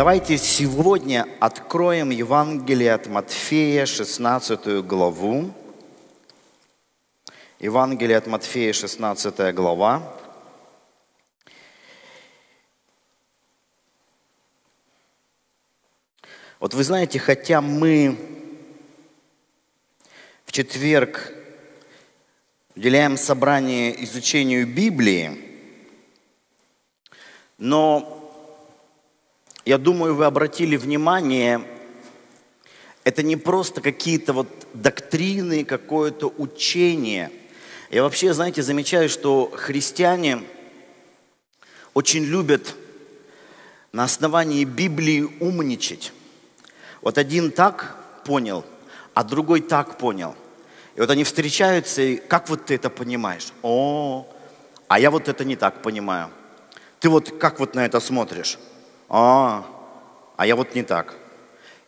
давайте сегодня откроем Евангелие от Матфея, 16 главу. Евангелие от Матфея, 16 глава. Вот вы знаете, хотя мы в четверг уделяем собрание изучению Библии, но я думаю, вы обратили внимание, это не просто какие-то вот доктрины, какое-то учение. Я вообще, знаете, замечаю, что христиане очень любят на основании Библии умничать. Вот один так понял, а другой так понял. И вот они встречаются, и как вот ты это понимаешь? О, а я вот это не так понимаю. Ты вот как вот на это смотришь? А, а я вот не так.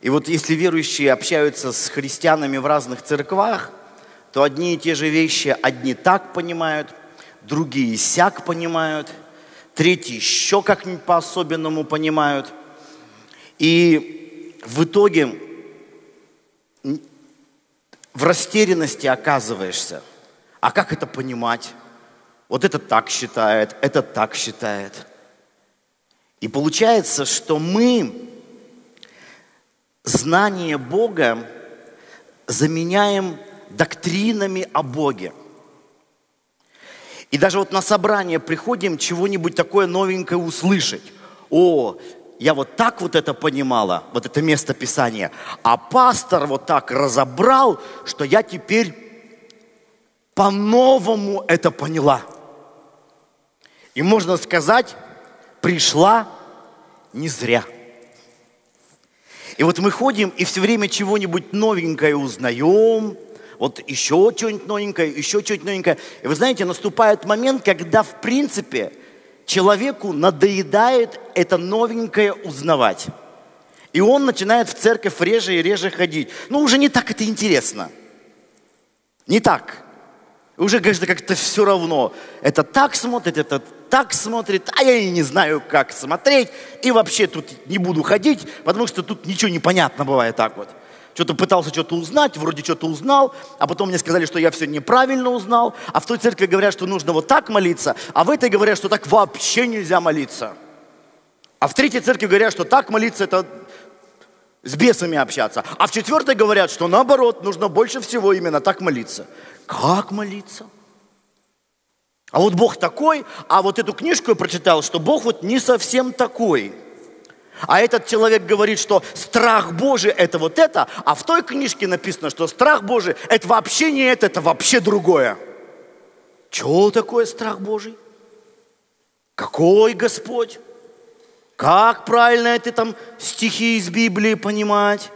И вот если верующие общаются с христианами в разных церквах, то одни и те же вещи одни так понимают, другие сяк понимают, третьи еще как-нибудь по-особенному понимают. И в итоге в растерянности оказываешься. А как это понимать? Вот это так считает, это так считает – и получается, что мы знание Бога заменяем доктринами о Боге. И даже вот на собрание приходим чего-нибудь такое новенькое услышать. О, я вот так вот это понимала, вот это место Писания, а пастор вот так разобрал, что я теперь по-новому это поняла. И можно сказать, пришла не зря. И вот мы ходим и все время чего-нибудь новенькое узнаем, вот еще что-нибудь новенькое, еще что-нибудь новенькое. И вы знаете, наступает момент, когда в принципе человеку надоедает это новенькое узнавать. И он начинает в церковь реже и реже ходить. Ну, уже не так это интересно. Не так. Уже, конечно, как-то все равно. Это так смотрит, это так смотрит, а я и не знаю, как смотреть. И вообще тут не буду ходить, потому что тут ничего не понятно бывает так вот. Что-то пытался что-то узнать, вроде что-то узнал, а потом мне сказали, что я все неправильно узнал, а в той церкви говорят, что нужно вот так молиться, а в этой говорят, что так вообще нельзя молиться. А в третьей церкви говорят, что так молиться это с бесами общаться. А в четвертой говорят, что наоборот, нужно больше всего именно так молиться. Как молиться? А вот Бог такой, а вот эту книжку я прочитал, что Бог вот не совсем такой. А этот человек говорит, что страх Божий это вот это, а в той книжке написано, что страх Божий это вообще не это, это вообще другое. Чего такое страх Божий? Какой Господь? Как правильно это там стихи из Библии понимать?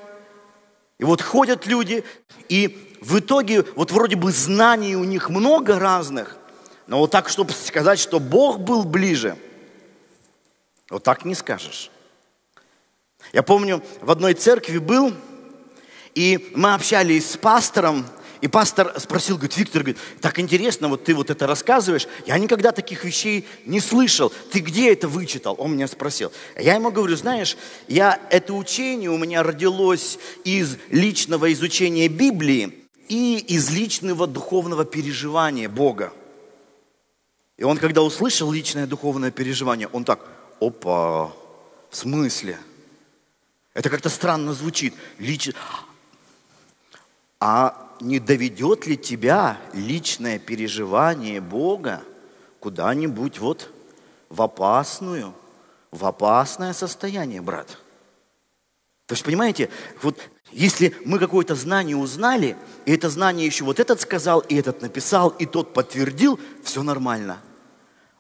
И вот ходят люди, и в итоге вот вроде бы знаний у них много разных, но вот так, чтобы сказать, что Бог был ближе, вот так не скажешь. Я помню, в одной церкви был, и мы общались с пастором, и пастор спросил, говорит, Виктор, говорит, так интересно, вот ты вот это рассказываешь, я никогда таких вещей не слышал, ты где это вычитал? Он меня спросил. Я ему говорю, знаешь, я, это учение у меня родилось из личного изучения Библии, и из личного духовного переживания Бога. И он, когда услышал личное духовное переживание, он так, опа, в смысле? Это как-то странно звучит. Лич... А не доведет ли тебя личное переживание Бога куда-нибудь вот в опасную, в опасное состояние, брат? То есть, понимаете, вот если мы какое-то знание узнали, и это знание еще вот этот сказал, и этот написал, и тот подтвердил, все нормально.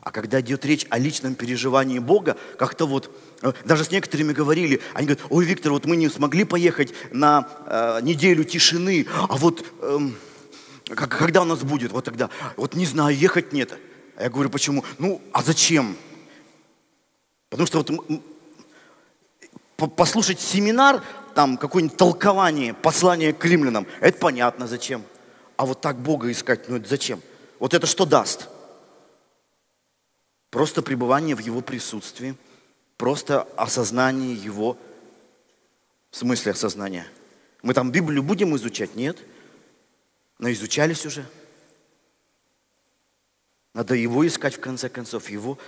А когда идет речь о личном переживании Бога, как-то вот, э, даже с некоторыми говорили, они говорят, ой, Виктор, вот мы не смогли поехать на э, неделю тишины, а вот э, когда у нас будет, вот тогда, вот не знаю, ехать нет. А я говорю, почему? Ну, а зачем? Потому что вот послушать семинар, там какое-нибудь толкование, послание к римлянам, это понятно зачем. А вот так Бога искать, ну это зачем? Вот это что даст? Просто пребывание в Его присутствии. Просто осознание его, в смысле осознания. Мы там Библию будем изучать? Нет. Но изучались уже. Надо его искать в конце концов, его.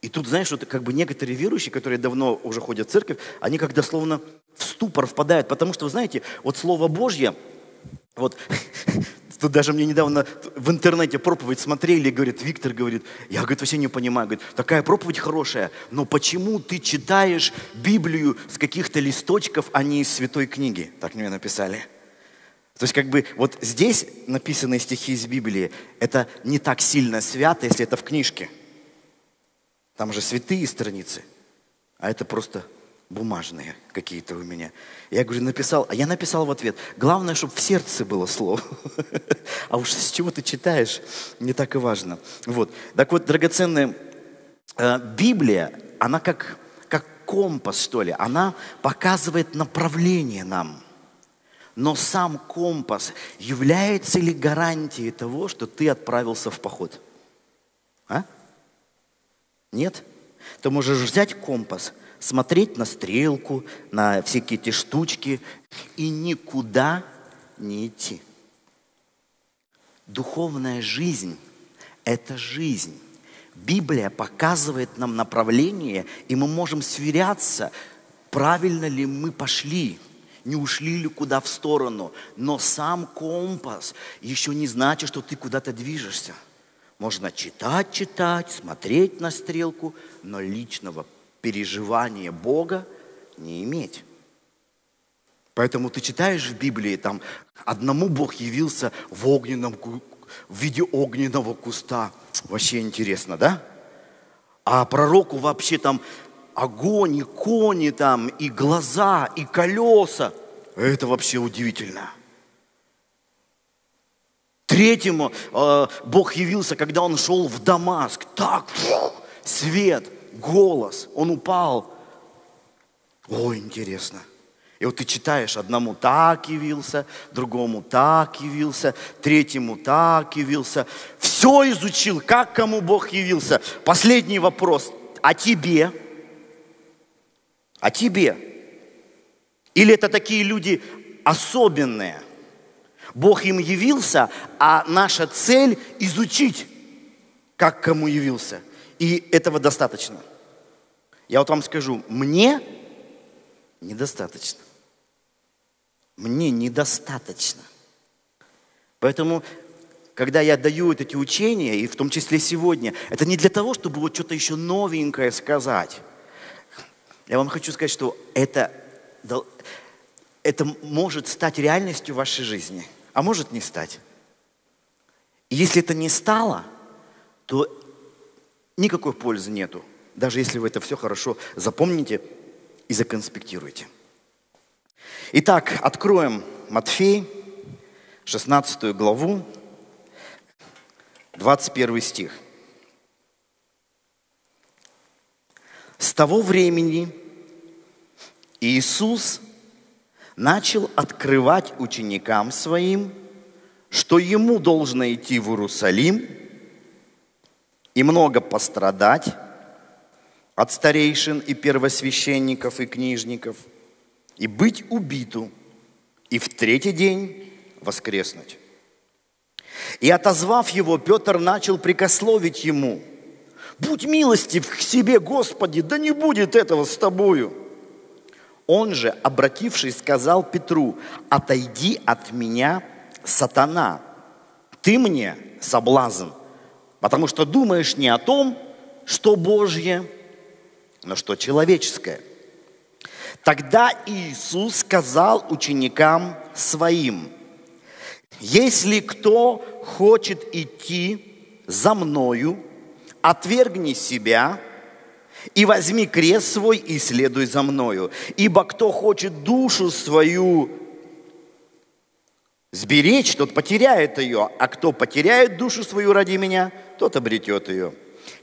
И тут, знаешь, вот как бы некоторые верующие, которые давно уже ходят в церковь, они как дословно в ступор впадают, потому что, вы знаете, вот Слово Божье, вот Тут даже мне недавно в интернете проповедь смотрели, говорит, Виктор говорит, я, говорит, вообще не понимаю, говорит, такая проповедь хорошая, но почему ты читаешь Библию с каких-то листочков, а не из святой книги? Так мне написали. То есть как бы вот здесь написанные стихи из Библии, это не так сильно свято, если это в книжке. Там же святые страницы, а это просто бумажные какие-то у меня. Я говорю, написал, а я написал в ответ, главное, чтобы в сердце было слово. А уж с чего ты читаешь, не так и важно. Вот. Так вот, драгоценная э, Библия, она как, как компас, что ли, она показывает направление нам. Но сам компас является ли гарантией того, что ты отправился в поход? А? Нет? Ты можешь взять компас – смотреть на стрелку, на всякие эти штучки и никуда не идти. Духовная жизнь – это жизнь. Библия показывает нам направление, и мы можем сверяться, правильно ли мы пошли, не ушли ли куда в сторону. Но сам компас еще не значит, что ты куда-то движешься. Можно читать, читать, смотреть на стрелку, но личного переживания Бога не иметь. Поэтому ты читаешь в Библии, там одному Бог явился в огненном, в виде огненного куста. Вообще интересно, да? А пророку вообще там огонь, и кони там, и глаза, и колеса. Это вообще удивительно. Третьему э, Бог явился, когда он шел в Дамаск. Так, свет – голос, он упал. О, интересно. И вот ты читаешь, одному так явился, другому так явился, третьему так явился. Все изучил, как кому Бог явился. Последний вопрос. А тебе? А тебе? Или это такие люди особенные? Бог им явился, а наша цель изучить, как кому явился. И этого достаточно. Я вот вам скажу, мне недостаточно. Мне недостаточно. Поэтому, когда я даю эти учения, и в том числе сегодня, это не для того, чтобы вот что-то еще новенькое сказать. Я вам хочу сказать, что это, это может стать реальностью вашей жизни, а может не стать. И если это не стало, то никакой пользы нету, даже если вы это все хорошо запомните и законспектируете. Итак, откроем Матфей, 16 главу, 21 стих. С того времени Иисус начал открывать ученикам своим, что ему должно идти в Иерусалим – и много пострадать от старейшин и первосвященников и книжников, и быть убиту, и в третий день воскреснуть. И отозвав его, Петр начал прикословить ему, «Будь милостив к себе, Господи, да не будет этого с тобою». Он же, обратившись, сказал Петру, «Отойди от меня, сатана, ты мне соблазн, Потому что думаешь не о том, что Божье, но что человеческое. Тогда Иисус сказал ученикам своим, если кто хочет идти за мною, отвергни себя и возьми крест свой и следуй за мною. Ибо кто хочет душу свою сберечь, тот потеряет ее, а кто потеряет душу свою ради меня – тот обретет ее.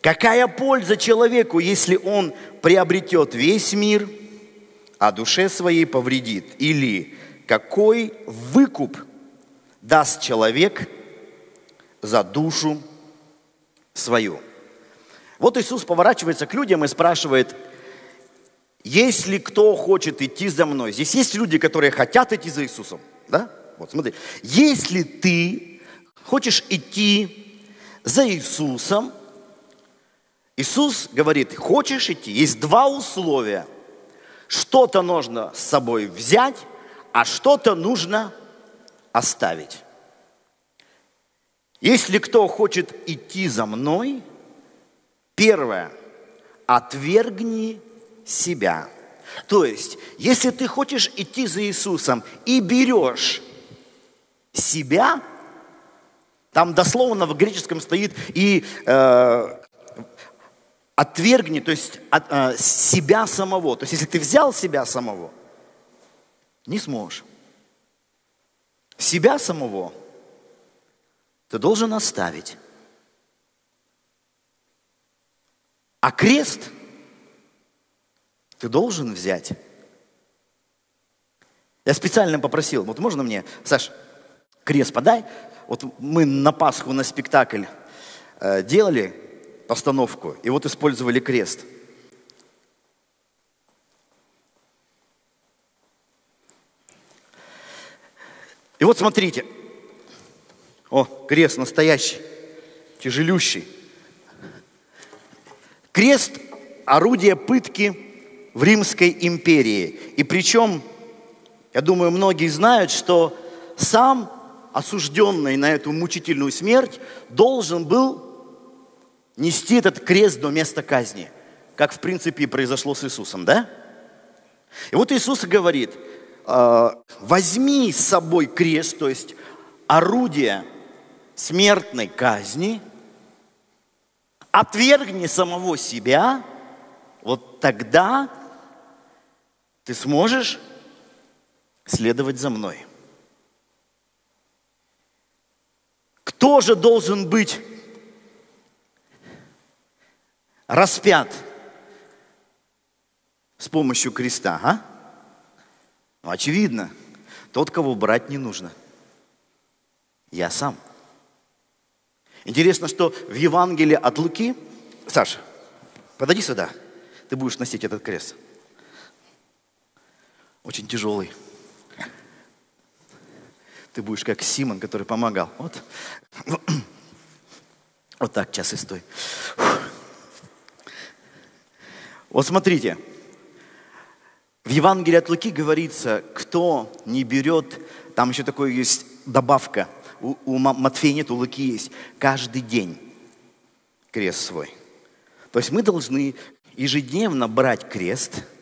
Какая польза человеку, если он приобретет весь мир, а душе своей повредит? Или какой выкуп даст человек за душу свою? Вот Иисус поворачивается к людям и спрашивает, если кто хочет идти за мной, здесь есть люди, которые хотят идти за Иисусом, да? Вот смотри, если ты хочешь идти за Иисусом, Иисус говорит, хочешь идти, есть два условия. Что-то нужно с собой взять, а что-то нужно оставить. Если кто хочет идти за мной, первое, отвергни себя. То есть, если ты хочешь идти за Иисусом и берешь себя, там дословно в греческом стоит и э, отвергни, то есть от, э, себя самого. То есть, если ты взял себя самого, не сможешь. Себя самого ты должен оставить. А крест – ты должен взять. Я специально попросил, вот можно мне, Саш, крест подай. Вот мы на Пасху на спектакль э, делали постановку, и вот использовали крест. И вот смотрите, о, крест настоящий, тяжелющий. Крест – орудие пытки в Римской империи. И причем, я думаю, многие знают, что сам осужденный на эту мучительную смерть должен был нести этот крест до места казни, как в принципе и произошло с Иисусом, да? И вот Иисус говорит, «А, возьми с собой крест, то есть орудие смертной казни, отвергни самого себя, вот тогда ты сможешь следовать за мной. Кто же должен быть распят с помощью креста, а? Ну, очевидно, тот, кого брать не нужно. Я сам. Интересно, что в Евангелии от Луки... Саша, подойди сюда. Ты будешь носить этот крест очень тяжелый. Ты будешь как Симон, который помогал. Вот. Вот так, час и стой. Вот смотрите, в Евангелии от Луки говорится, кто не берет, там еще такое есть добавка, у, у Матфея нет, у Луки есть, каждый день крест свой. То есть мы должны ежедневно брать крест –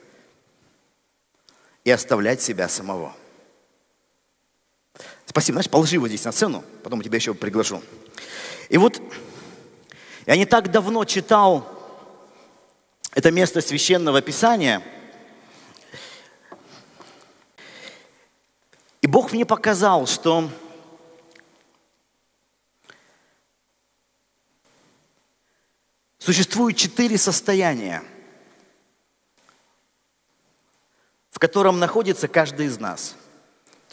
и оставлять себя самого. Спасибо. Знаешь, положи его здесь на сцену, потом я тебя еще приглашу. И вот я не так давно читал это место священного писания, и Бог мне показал, что существует четыре состояния – в котором находится каждый из нас.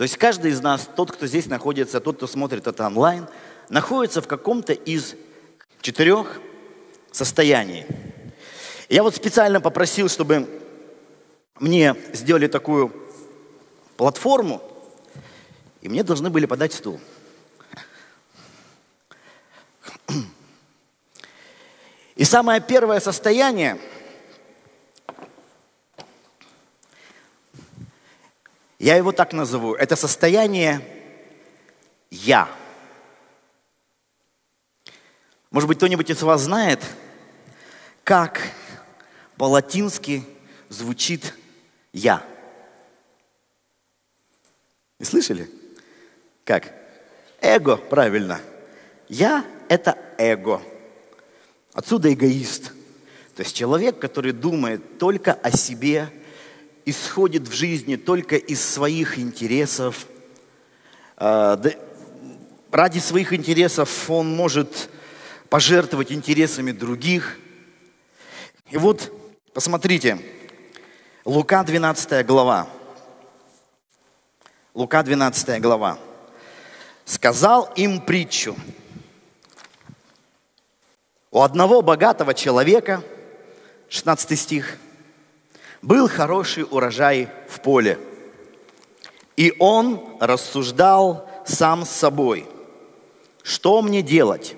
То есть каждый из нас, тот, кто здесь находится, тот, кто смотрит это онлайн, находится в каком-то из четырех состояний. Я вот специально попросил, чтобы мне сделали такую платформу, и мне должны были подать стул. И самое первое состояние – Я его так назову. Это состояние «я». Может быть, кто-нибудь из вас знает, как по-латински звучит «я». Не слышали? Как? Эго, правильно. Я – это эго. Отсюда эгоист. То есть человек, который думает только о себе исходит в жизни только из своих интересов. А, ради своих интересов он может пожертвовать интересами других. И вот, посмотрите, Лука 12 глава. Лука 12 глава. Сказал им притчу. У одного богатого человека, 16 стих, Был хороший урожай в поле. И он рассуждал сам с собой. Что мне делать?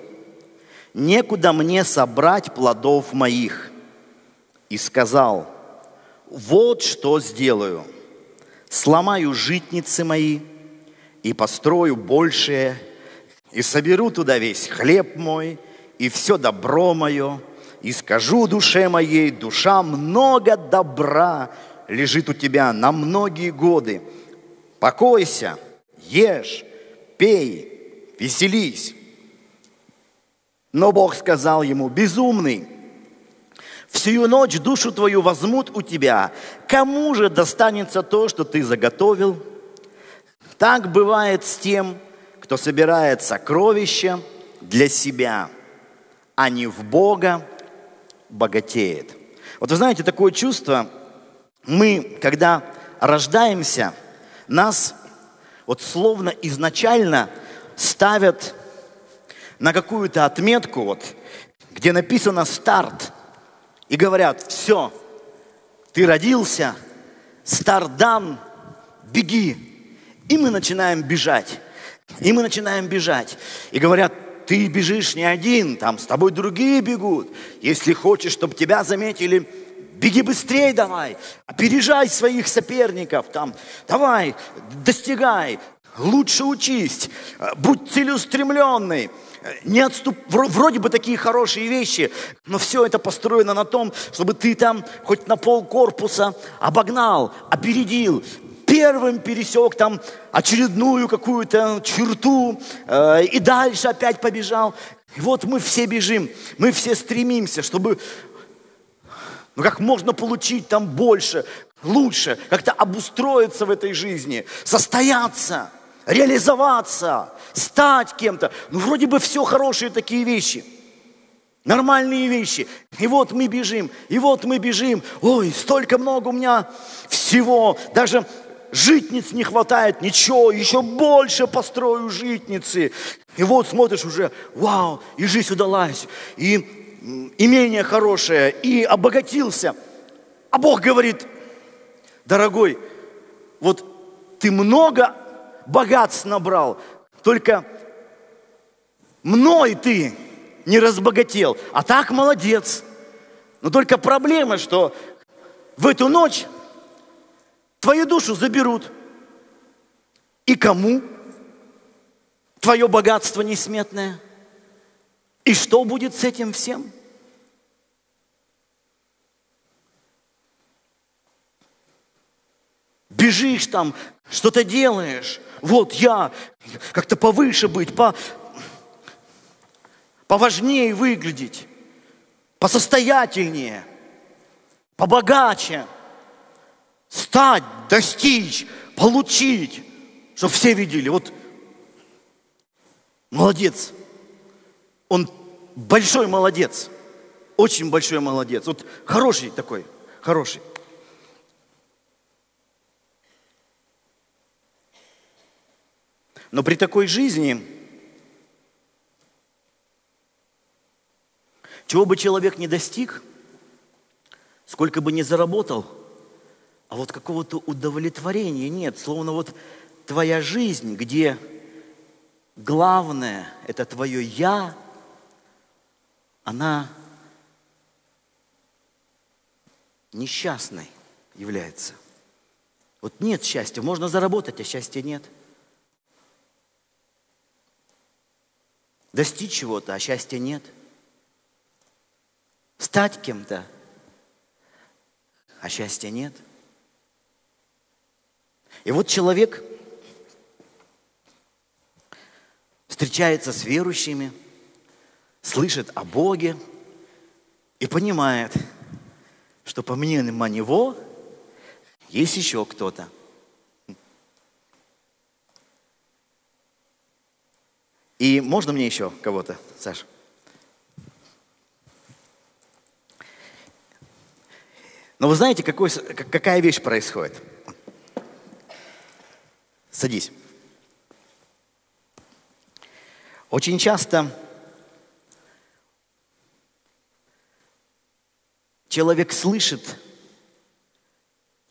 Некуда мне собрать плодов моих. И сказал, вот что сделаю. Сломаю житницы мои и построю большее, и соберу туда весь хлеб мой, и все добро мое, и скажу душе моей, душа много добра лежит у тебя на многие годы. Покойся, ешь, пей, веселись. Но Бог сказал ему, безумный, всю ночь душу твою возьмут у тебя. Кому же достанется то, что ты заготовил? Так бывает с тем, кто собирает сокровища для себя, а не в Бога богатеет. Вот вы знаете, такое чувство, мы, когда рождаемся, нас вот словно изначально ставят на какую-то отметку, вот, где написано «старт», и говорят, все, ты родился, старт дан, беги. И мы начинаем бежать. И мы начинаем бежать. И говорят, ты бежишь не один, там с тобой другие бегут. Если хочешь, чтобы тебя заметили, беги быстрее давай, опережай своих соперников, там, давай, достигай, лучше учись, будь целеустремленный, не отступ... Вроде бы такие хорошие вещи, но все это построено на том, чтобы ты там хоть на пол корпуса обогнал, опередил, первым пересек там очередную какую-то черту э, и дальше опять побежал. И вот мы все бежим, мы все стремимся, чтобы ну, как можно получить там больше, лучше, как-то обустроиться в этой жизни, состояться, реализоваться, стать кем-то. Ну, вроде бы все хорошие такие вещи. Нормальные вещи. И вот мы бежим, и вот мы бежим. Ой, столько много у меня всего. Даже житниц не хватает, ничего, еще больше построю житницы. И вот смотришь уже, вау, и жизнь удалась, и имение хорошее, и обогатился. А Бог говорит, дорогой, вот ты много богатств набрал, только мной ты не разбогател, а так молодец. Но только проблема, что в эту ночь твою душу заберут. И кому? Твое богатство несметное. И что будет с этим всем? Бежишь там, что-то делаешь. Вот я, как-то повыше быть, по, поважнее выглядеть, посостоятельнее, побогаче, стать, достичь, получить, чтобы все видели. Вот молодец. Он большой молодец. Очень большой молодец. Вот хороший такой, хороший. Но при такой жизни, чего бы человек не достиг, сколько бы ни заработал, а вот какого-то удовлетворения нет. Словно вот твоя жизнь, где главное – это твое «я», она несчастной является. Вот нет счастья, можно заработать, а счастья нет – достичь чего-то, а счастья нет. Стать кем-то, а счастья нет. И вот человек встречается с верующими, слышит о Боге и понимает, что помимо него есть еще кто-то – И можно мне еще кого-то, Саша? Но вы знаете, какой, какая вещь происходит? Садись. Очень часто человек слышит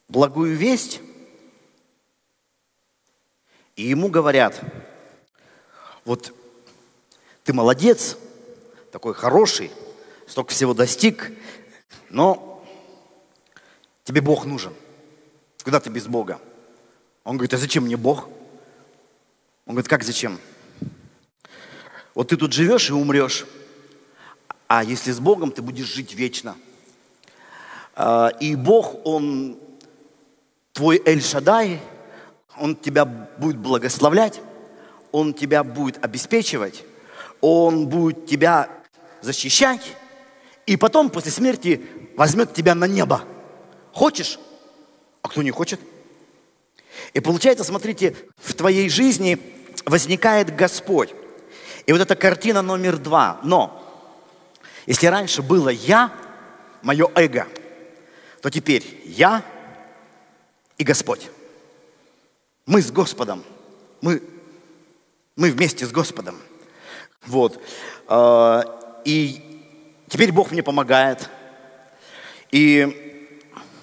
благую весть, и ему говорят, вот ты молодец, такой хороший, столько всего достиг, но тебе Бог нужен. Куда ты без Бога? Он говорит, а зачем мне Бог? Он говорит, как зачем? Вот ты тут живешь и умрешь, а если с Богом, ты будешь жить вечно. А, и Бог, Он твой Эль-Шадай, Он тебя будет благословлять, Он тебя будет обеспечивать, Он будет тебя защищать, и потом после смерти возьмет тебя на небо. Хочешь? А кто не хочет? И получается, смотрите, в твоей жизни возникает Господь. И вот эта картина номер два. Но, если раньше было я, мое эго, то теперь я и Господь. Мы с Господом. Мы, мы вместе с Господом. Вот. А, и теперь Бог мне помогает. И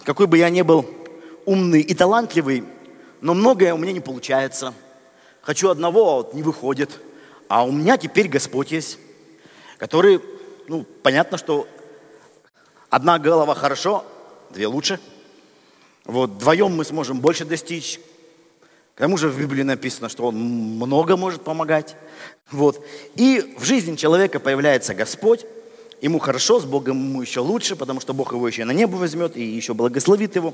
какой бы я ни был умный и талантливый, но многое у меня не получается. Хочу одного, а вот не выходит. А у меня теперь Господь есть, который, ну, понятно, что одна голова хорошо, две лучше. Вот вдвоем мы сможем больше достичь. К тому же в Библии написано, что Он много может помогать. Вот. И в жизни человека появляется Господь, ему хорошо, с Богом ему еще лучше, потому что Бог его еще на небо возьмет и еще благословит его.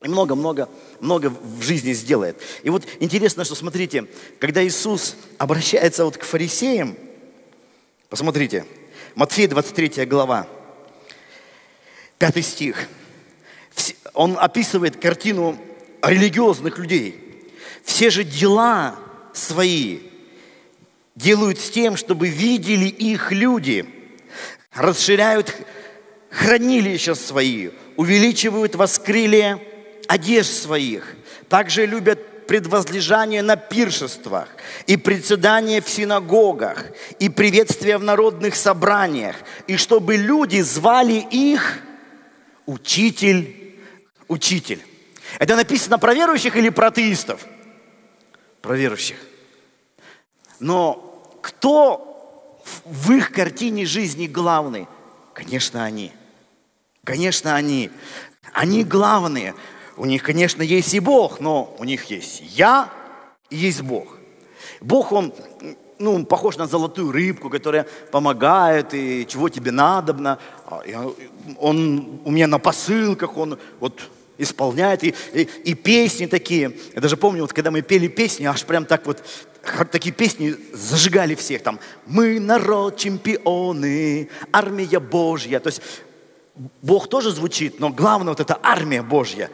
И много-много, много в жизни сделает. И вот интересно, что смотрите, когда Иисус обращается вот к фарисеям, посмотрите, Матфея 23 глава, 5 стих. Он описывает картину религиозных людей. Все же дела свои делают с тем, чтобы видели их люди, расширяют хранилища свои, увеличивают воскрелие одежд своих. Также любят предвозлежание на пиршествах и председание в синагогах и приветствие в народных собраниях, и чтобы люди звали их учитель, учитель. Это написано про верующих или про атеистов? Про верующих. Но кто в их картине жизни главный? Конечно, они. Конечно, они. Они главные. У них, конечно, есть и Бог, но у них есть я и есть Бог. Бог, Он ну, похож на золотую рыбку, которая помогает, и чего тебе надобно. А он у меня на посылках, он вот исполняет, и, и, и песни такие. Я даже помню, вот когда мы пели песни, аж прям так вот, такие песни зажигали всех там. Мы народ чемпионы, армия Божья. То есть Бог тоже звучит, но главное вот эта армия Божья.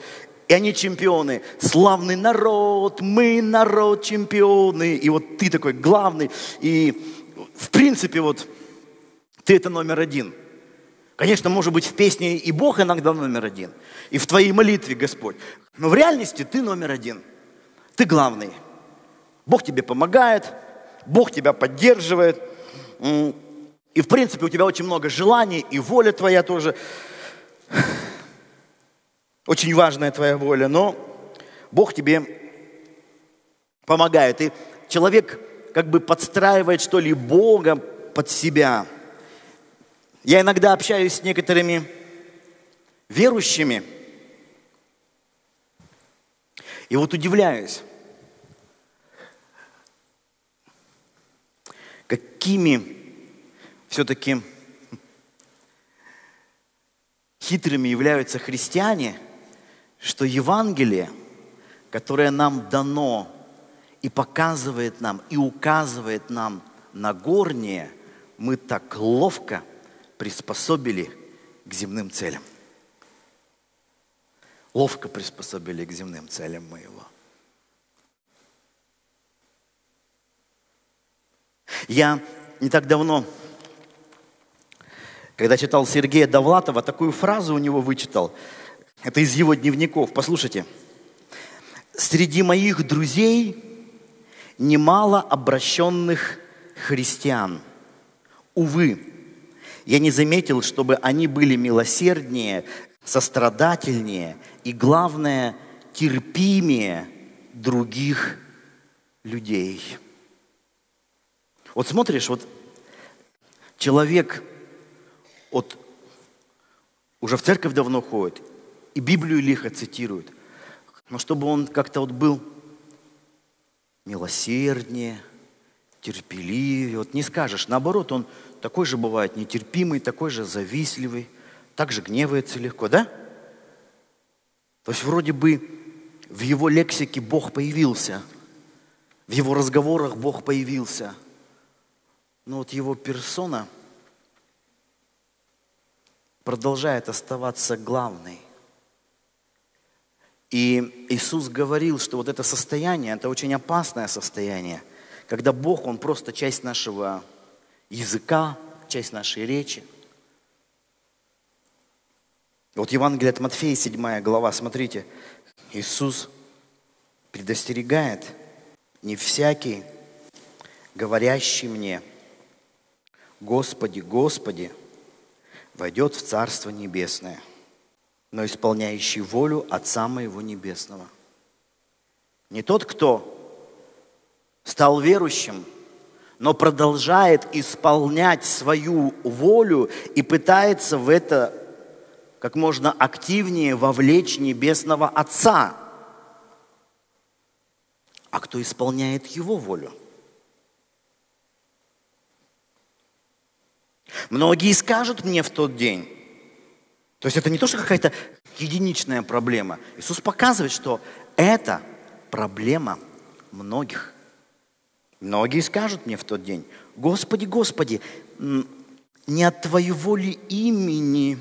И они чемпионы. Славный народ, мы народ чемпионы. И вот ты такой главный. И в принципе вот ты это номер один. Конечно, может быть, в песне и Бог иногда номер один. И в твоей молитве Господь. Но в реальности ты номер один. Ты главный. Бог тебе помогает, Бог тебя поддерживает. И в принципе у тебя очень много желаний, и воля твоя тоже. Очень важная твоя воля, но Бог тебе помогает. И человек как бы подстраивает что ли Бога под себя. Я иногда общаюсь с некоторыми верующими, и вот удивляюсь, какими все-таки хитрыми являются христиане – что Евангелие, которое нам дано и показывает нам, и указывает нам на горнее, мы так ловко приспособили к земным целям. Ловко приспособили к земным целям мы его. Я не так давно, когда читал Сергея Довлатова, такую фразу у него вычитал – это из его дневников. Послушайте. Среди моих друзей немало обращенных христиан. Увы, я не заметил, чтобы они были милосерднее сострадательнее и, главное, терпимее других людей. Вот смотришь, вот человек вот уже в церковь давно ходит, и Библию лихо цитирует, но чтобы он как-то вот был милосерднее, терпеливее, вот не скажешь, наоборот, он такой же бывает нетерпимый, такой же завистливый, так же гневается легко, да? То есть вроде бы в его лексике Бог появился, в его разговорах Бог появился, но вот его персона продолжает оставаться главной. И Иисус говорил, что вот это состояние, это очень опасное состояние, когда Бог, Он просто часть нашего языка, часть нашей речи. Вот Евангелие от Матфея, 7 глава, смотрите, Иисус предостерегает, не всякий, говорящий мне, Господи, Господи, войдет в Царство Небесное, но исполняющий волю Отца Моего Небесного. Не тот, кто стал верующим, но продолжает исполнять свою волю и пытается в это как можно активнее вовлечь Небесного Отца – а кто исполняет Его волю. Многие скажут мне в тот день, то есть это не то, что какая-то единичная проблема. Иисус показывает, что это проблема многих. Многие скажут мне в тот день, Господи, Господи, не от Твоего ли имени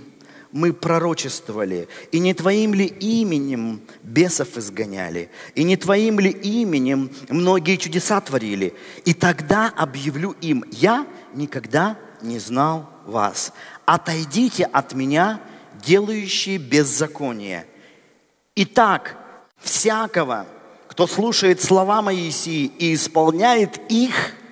мы пророчествовали, и не Твоим ли именем бесов изгоняли, и не Твоим ли именем многие чудеса творили. И тогда объявлю им, я никогда не знал вас. Отойдите от меня, делающие беззаконие. Итак, всякого, кто слушает слова Моисии и исполняет их –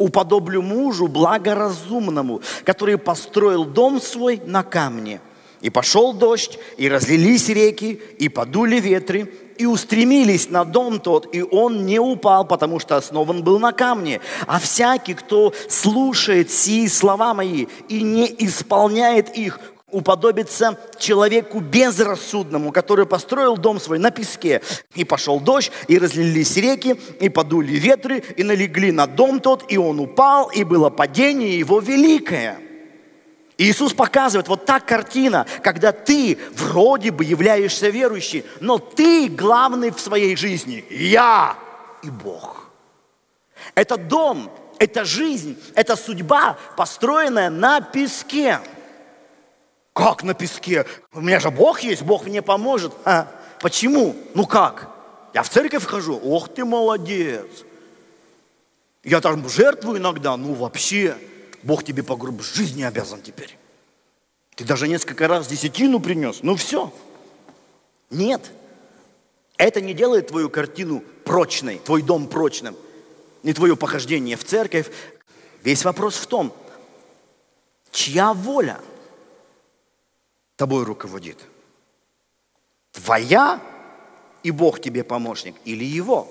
уподоблю мужу благоразумному, который построил дом свой на камне. И пошел дождь, и разлились реки, и подули ветры, и устремились на дом тот, и он не упал, потому что основан был на камне. А всякий, кто слушает сии слова мои и не исполняет их, уподобиться человеку безрассудному, который построил дом свой на песке. И пошел дождь, и разлились реки, и подули ветры, и налегли на дом тот, и он упал, и было падение его великое. И Иисус показывает вот так картина, когда ты вроде бы являешься верующим, но ты главный в своей жизни. Я и Бог. Это дом, это жизнь, это судьба, построенная на песке. Как на песке? У меня же Бог есть, Бог мне поможет. А, почему? Ну как? Я в церковь хожу. Ох ты молодец. Я там жертвую иногда. Ну вообще, Бог тебе по грубой жизни обязан теперь. Ты даже несколько раз десятину принес. Ну все. Нет. Это не делает твою картину прочной, твой дом прочным. Не твое похождение в церковь. Весь вопрос в том, чья воля – тобой руководит? Твоя и Бог тебе помощник или его?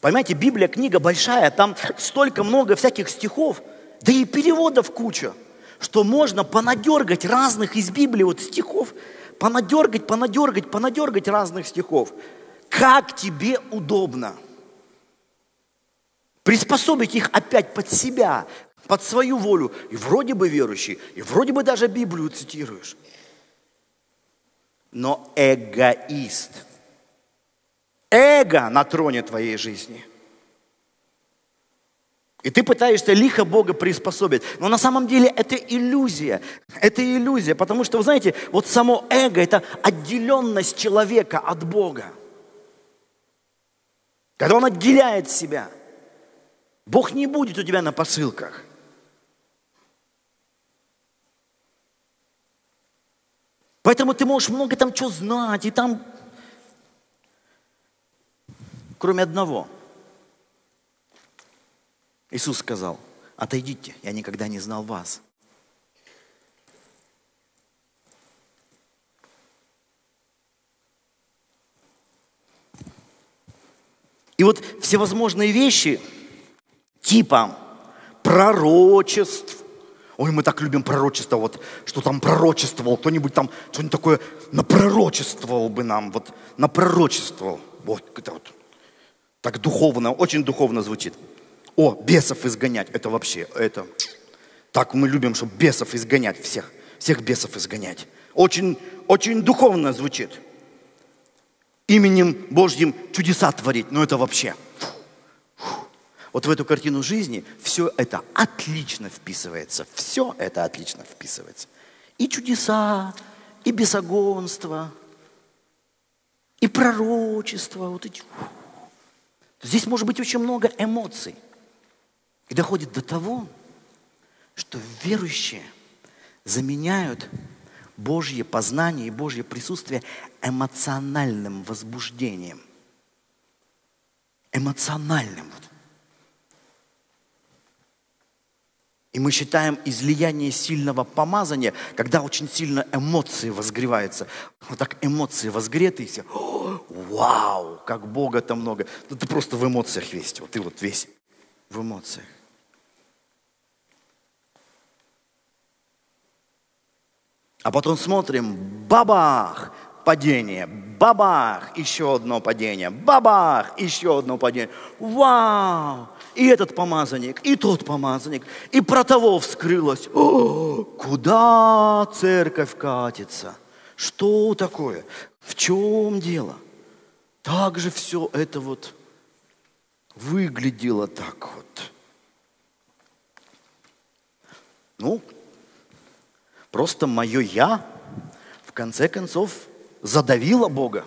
Понимаете, Библия книга большая, там столько много всяких стихов, да и переводов куча, что можно понадергать разных из Библии вот стихов, понадергать, понадергать, понадергать разных стихов. Как тебе удобно. Приспособить их опять под себя, под свою волю. И вроде бы верующий, и вроде бы даже Библию цитируешь. Но эгоист. Эго на троне твоей жизни. И ты пытаешься лихо Бога приспособить. Но на самом деле это иллюзия. Это иллюзия, потому что, вы знаете, вот само эго – это отделенность человека от Бога. Когда он отделяет себя, Бог не будет у тебя на посылках – Поэтому ты можешь много там чего знать, и там, кроме одного. Иисус сказал, отойдите, я никогда не знал вас. И вот всевозможные вещи, типа пророчеств, Ой, мы так любим пророчество, вот, что там пророчествовал, кто-нибудь там что-нибудь такое напророчествовал бы нам, вот, напророчествовал. Вот, это вот, так духовно, очень духовно звучит. О, бесов изгонять, это вообще, это, так мы любим, чтобы бесов изгонять всех, всех бесов изгонять. Очень, очень духовно звучит. Именем Божьим чудеса творить, но это вообще – вот в эту картину жизни все это отлично вписывается. Все это отлично вписывается. И чудеса, и бесогонство, и пророчество. Вот эти. Здесь может быть очень много эмоций. И доходит до того, что верующие заменяют Божье познание и Божье присутствие эмоциональным возбуждением. Эмоциональным. И мы считаем излияние сильного помазания, когда очень сильно эмоции возгреваются. Вот так эмоции возгреты, и все, вау, как Бога-то много. Ну ты просто в эмоциях весь, вот ты вот весь в эмоциях. А потом смотрим, бабах, падение, бабах, еще одно падение, бабах, еще одно падение. Вау! И этот помазанник, и тот помазанник, и про того вскрылось. О, куда церковь катится? Что такое? В чем дело? Так же все это вот выглядело так вот. Ну, просто мое «я» в конце концов задавило Бога,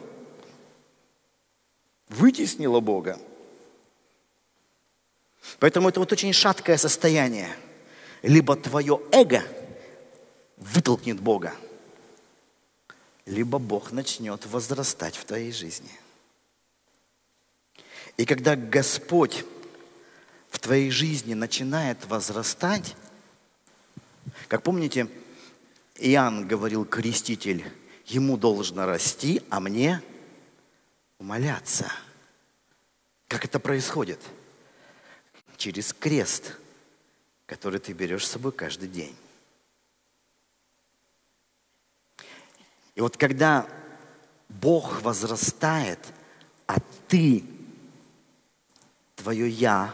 вытеснило Бога. Поэтому это вот очень шаткое состояние. Либо твое эго вытолкнет Бога, либо Бог начнет возрастать в твоей жизни. И когда Господь в твоей жизни начинает возрастать, как помните, Иоанн говорил, креститель, ему должно расти, а мне умоляться. Как это происходит? – через крест, который ты берешь с собой каждый день. И вот когда Бог возрастает, а ты, твое я,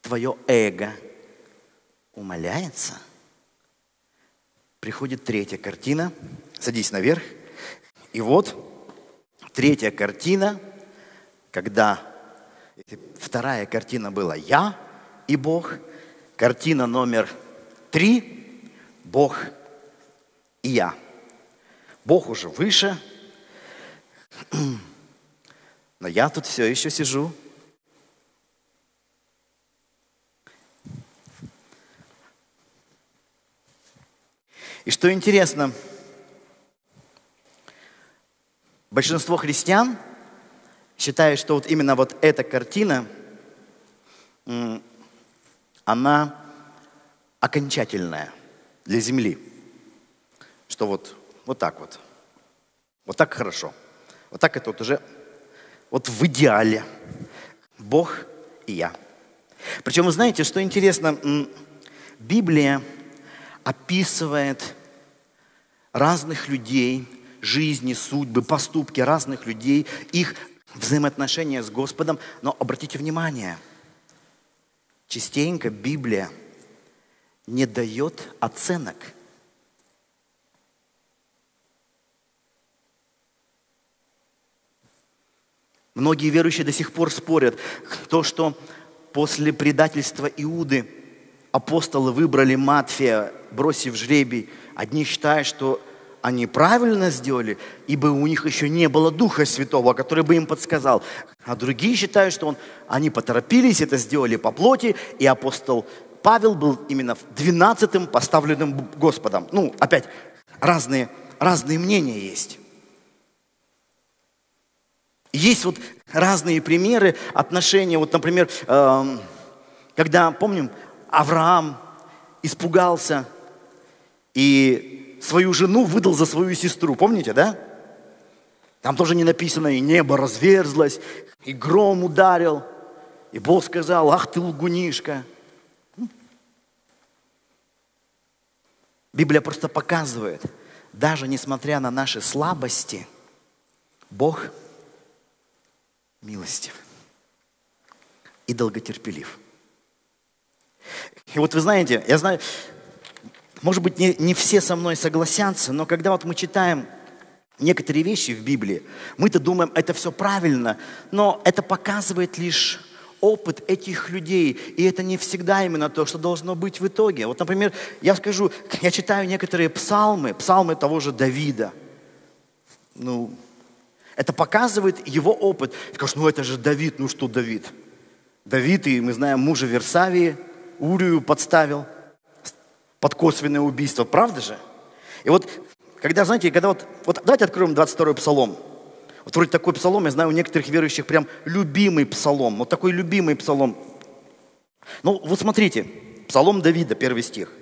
твое эго умоляется, приходит третья картина. Садись наверх. И вот третья картина, когда Вторая картина была «Я и Бог». Картина номер три – Бог и я. Бог уже выше, но я тут все еще сижу. И что интересно, большинство христиан – считаю, что вот именно вот эта картина, она окончательная для Земли. Что вот, вот так вот. Вот так хорошо. Вот так это вот уже вот в идеале. Бог и я. Причем вы знаете, что интересно, Библия описывает разных людей, жизни, судьбы, поступки разных людей, их взаимоотношения с Господом, но обратите внимание, частенько Библия не дает оценок. Многие верующие до сих пор спорят, то, что после предательства Иуды апостолы выбрали Матфея, бросив жребий, одни считают, что они правильно сделали, ибо у них еще не было Духа Святого, который бы им подсказал. А другие считают, что он, они поторопились, это сделали по плоти, и апостол Павел был именно двенадцатым поставленным Господом. Ну, опять, разные, разные мнения есть. Есть вот разные примеры отношения. Вот, например, эм, когда, помним, Авраам испугался и свою жену выдал за свою сестру. Помните, да? Там тоже не написано, и небо разверзлось, и гром ударил. И Бог сказал, ах ты лгунишка. Библия просто показывает, даже несмотря на наши слабости, Бог милостив и долготерпелив. И вот вы знаете, я знаю, может быть, не, не все со мной согласятся, но когда вот мы читаем некоторые вещи в Библии, мы-то думаем, это все правильно, но это показывает лишь опыт этих людей, и это не всегда именно то, что должно быть в итоге. Вот, например, я скажу, я читаю некоторые псалмы, псалмы того же Давида. Ну, это показывает его опыт. Скажешь, ну это же Давид, ну что Давид? Давид, и мы знаем, мужа Версавии, Урию подставил под косвенное убийство, правда же? И вот, когда, знаете, когда вот, вот давайте откроем 22-й псалом. Вот вроде такой псалом, я знаю, у некоторых верующих прям любимый псалом, вот такой любимый псалом. Ну, вот смотрите, псалом Давида, первый стих.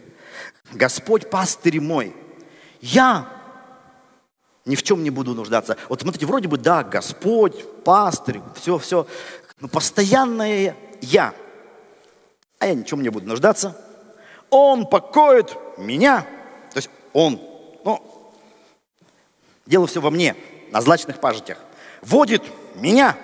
«Господь пастырь мой, я ни в чем не буду нуждаться». Вот смотрите, вроде бы, да, Господь, пастырь, все, все, но постоянное я – а я ничем не буду нуждаться. Он покоит меня, то есть он, ну, дело все во мне, на злачных пажитях, водит меня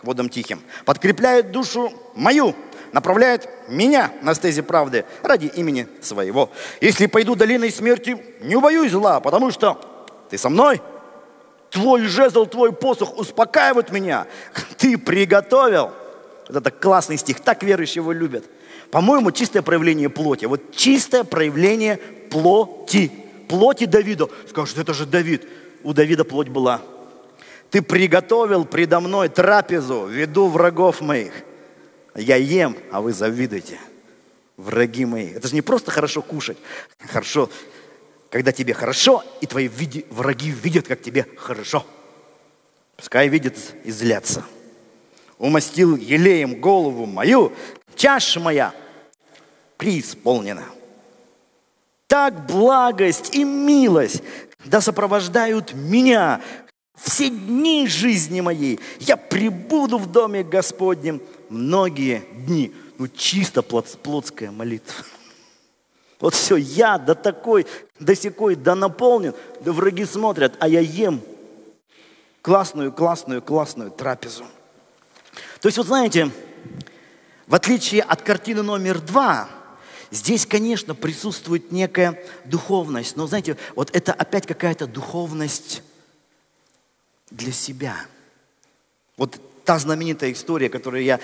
к водам тихим, подкрепляет душу мою, направляет меня на стезе правды ради имени своего. Если пойду долиной смерти, не убоюсь зла, потому что ты со мной, твой жезл, твой посох успокаивает меня, ты приготовил. Вот это классный стих, так верующие его любят – по-моему, чистое проявление плоти. Вот чистое проявление плоти. Плоти Давида. Скажут, это же Давид. У Давида плоть была. Ты приготовил предо мной трапезу, веду врагов моих. Я ем, а вы завидуете. Враги мои. Это же не просто хорошо кушать. Хорошо, когда тебе хорошо, и твои враги видят, как тебе хорошо. Пускай видят и злятся. Умастил елеем голову мою, чаша моя преисполнена. Так благость и милость да сопровождают меня все дни жизни моей. Я прибуду в доме Господнем многие дни. Ну, чисто плотская молитва. Вот все, я до такой, до секой, до наполнен, да враги смотрят, а я ем классную, классную, классную трапезу. То есть, вот знаете, в отличие от картины номер два, здесь, конечно, присутствует некая духовность. Но, знаете, вот это опять какая-то духовность для себя. Вот та знаменитая история, которую я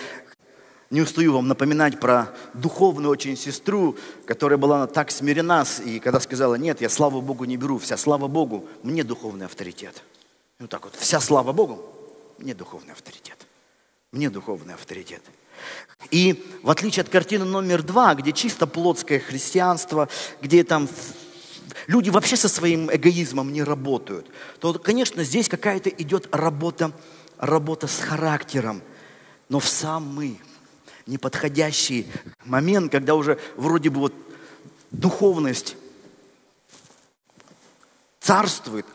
не устаю вам напоминать про духовную очень сестру, которая была так смирена, и когда сказала, нет, я славу Богу не беру, вся слава Богу, мне духовный авторитет. Ну так вот, вся слава Богу, мне духовный авторитет. Мне духовный авторитет. И в отличие от картины номер два, где чисто плотское христианство, где там люди вообще со своим эгоизмом не работают, то, конечно, здесь какая-то идет работа, работа с характером. Но в самый неподходящий момент, когда уже вроде бы вот духовность царствует,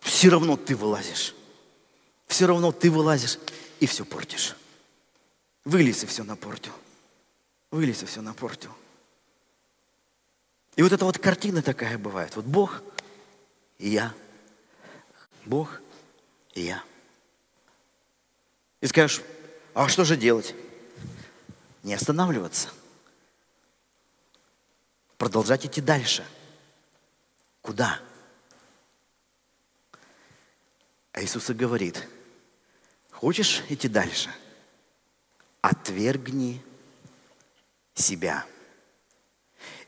все равно ты вылазишь. Все равно ты вылазишь и все портишь. Вылез и все напортил. Вылез и все напортил. И вот эта вот картина такая бывает. Вот Бог и я. Бог и я. И скажешь, а что же делать? Не останавливаться. Продолжать идти дальше. Куда? А Иисус и говорит, хочешь идти дальше – отвергни себя.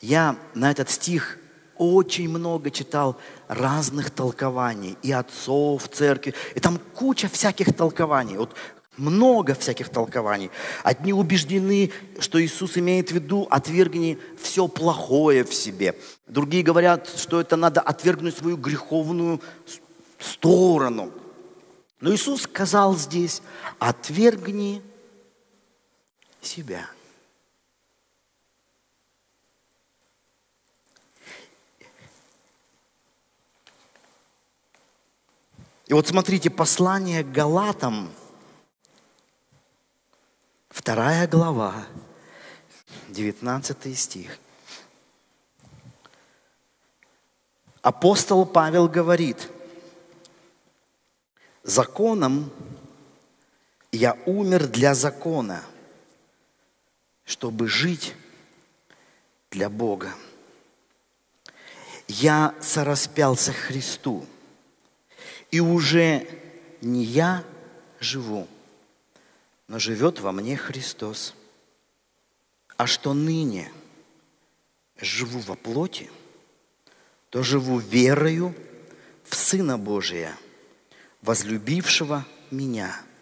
Я на этот стих очень много читал разных толкований и отцов церкви, и там куча всяких толкований. Вот много всяких толкований. Одни убеждены, что Иисус имеет в виду отвергни все плохое в себе. Другие говорят, что это надо отвергнуть свою греховную сторону. Но Иисус сказал здесь, отвергни себя. И вот смотрите, послание к Галатам, вторая глава, 19 стих. Апостол Павел говорит – законом я умер для закона, чтобы жить для Бога. Я сораспялся Христу, и уже не я живу, но живет во мне Христос. А что ныне живу во плоти, то живу верою в Сына Божия, возлюбившего меня –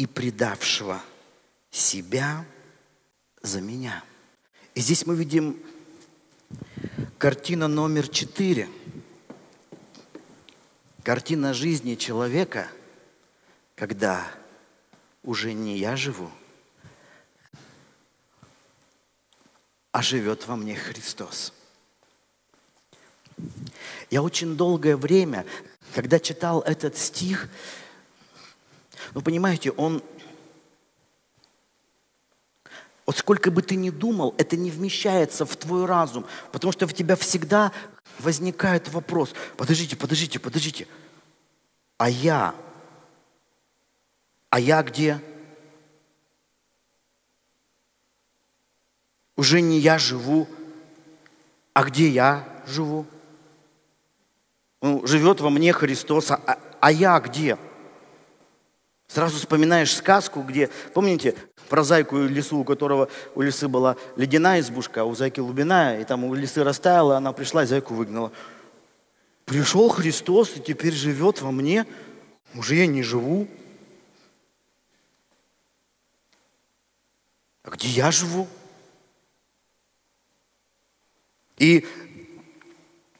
и предавшего себя за меня. И здесь мы видим картина номер четыре. Картина жизни человека, когда уже не я живу, а живет во мне Христос. Я очень долгое время, когда читал этот стих, но понимаете, он... Вот сколько бы ты ни думал, это не вмещается в твой разум, потому что в тебя всегда возникает вопрос, подождите, подождите, подождите, а я? А я где? Уже не я живу, а где я живу? Ну, живет во мне Христос, а, а я где? Сразу вспоминаешь сказку, где, помните, про зайку и лису, у которого у лисы была ледяная избушка, а у зайки лубиная, и там у лисы растаяла, она пришла и зайку выгнала. Пришел Христос и теперь живет во мне, уже я не живу. А где я живу? И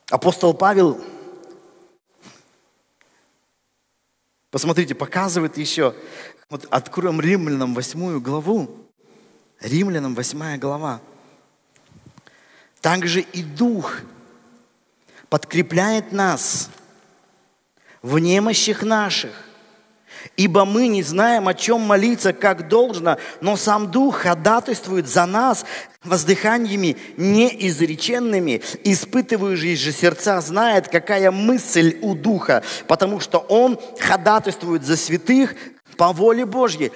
апостол Павел Посмотрите, показывает еще. Вот откроем Римлянам восьмую главу. Римлянам восьмая глава. Также и Дух подкрепляет нас в немощах наших. Ибо мы не знаем, о чем молиться, как должно, но сам Дух ходатайствует за нас воздыханиями неизреченными, испытывающий же сердца знает, какая мысль у Духа, потому что Он ходатайствует за святых по воле Божьей.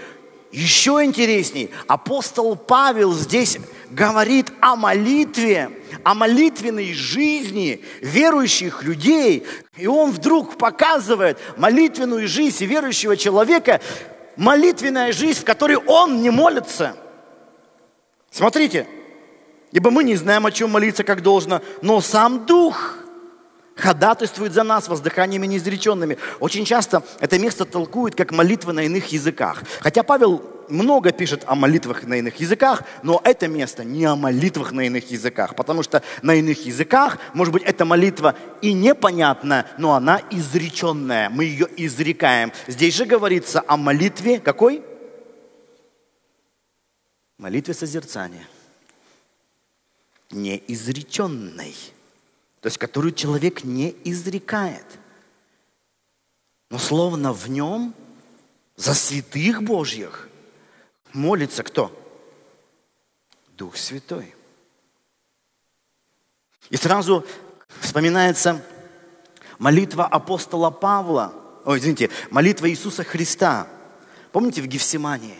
Еще интересней, апостол Павел здесь говорит о молитве, о молитвенной жизни верующих людей. И он вдруг показывает молитвенную жизнь верующего человека, молитвенная жизнь, в которой он не молится. Смотрите, ибо мы не знаем, о чем молиться, как должно, но сам Дух – ходатайствует за нас воздыханиями неизреченными. Очень часто это место толкует как молитва на иных языках. Хотя Павел много пишет о молитвах на иных языках, но это место не о молитвах на иных языках, потому что на иных языках, может быть, эта молитва и непонятная, но она изреченная, мы ее изрекаем. Здесь же говорится о молитве какой? Молитве созерцания. Неизреченной то есть которую человек не изрекает. Но словно в нем за святых Божьих молится кто? Дух Святой. И сразу вспоминается молитва апостола Павла, ой, извините, молитва Иисуса Христа. Помните в Гефсимании?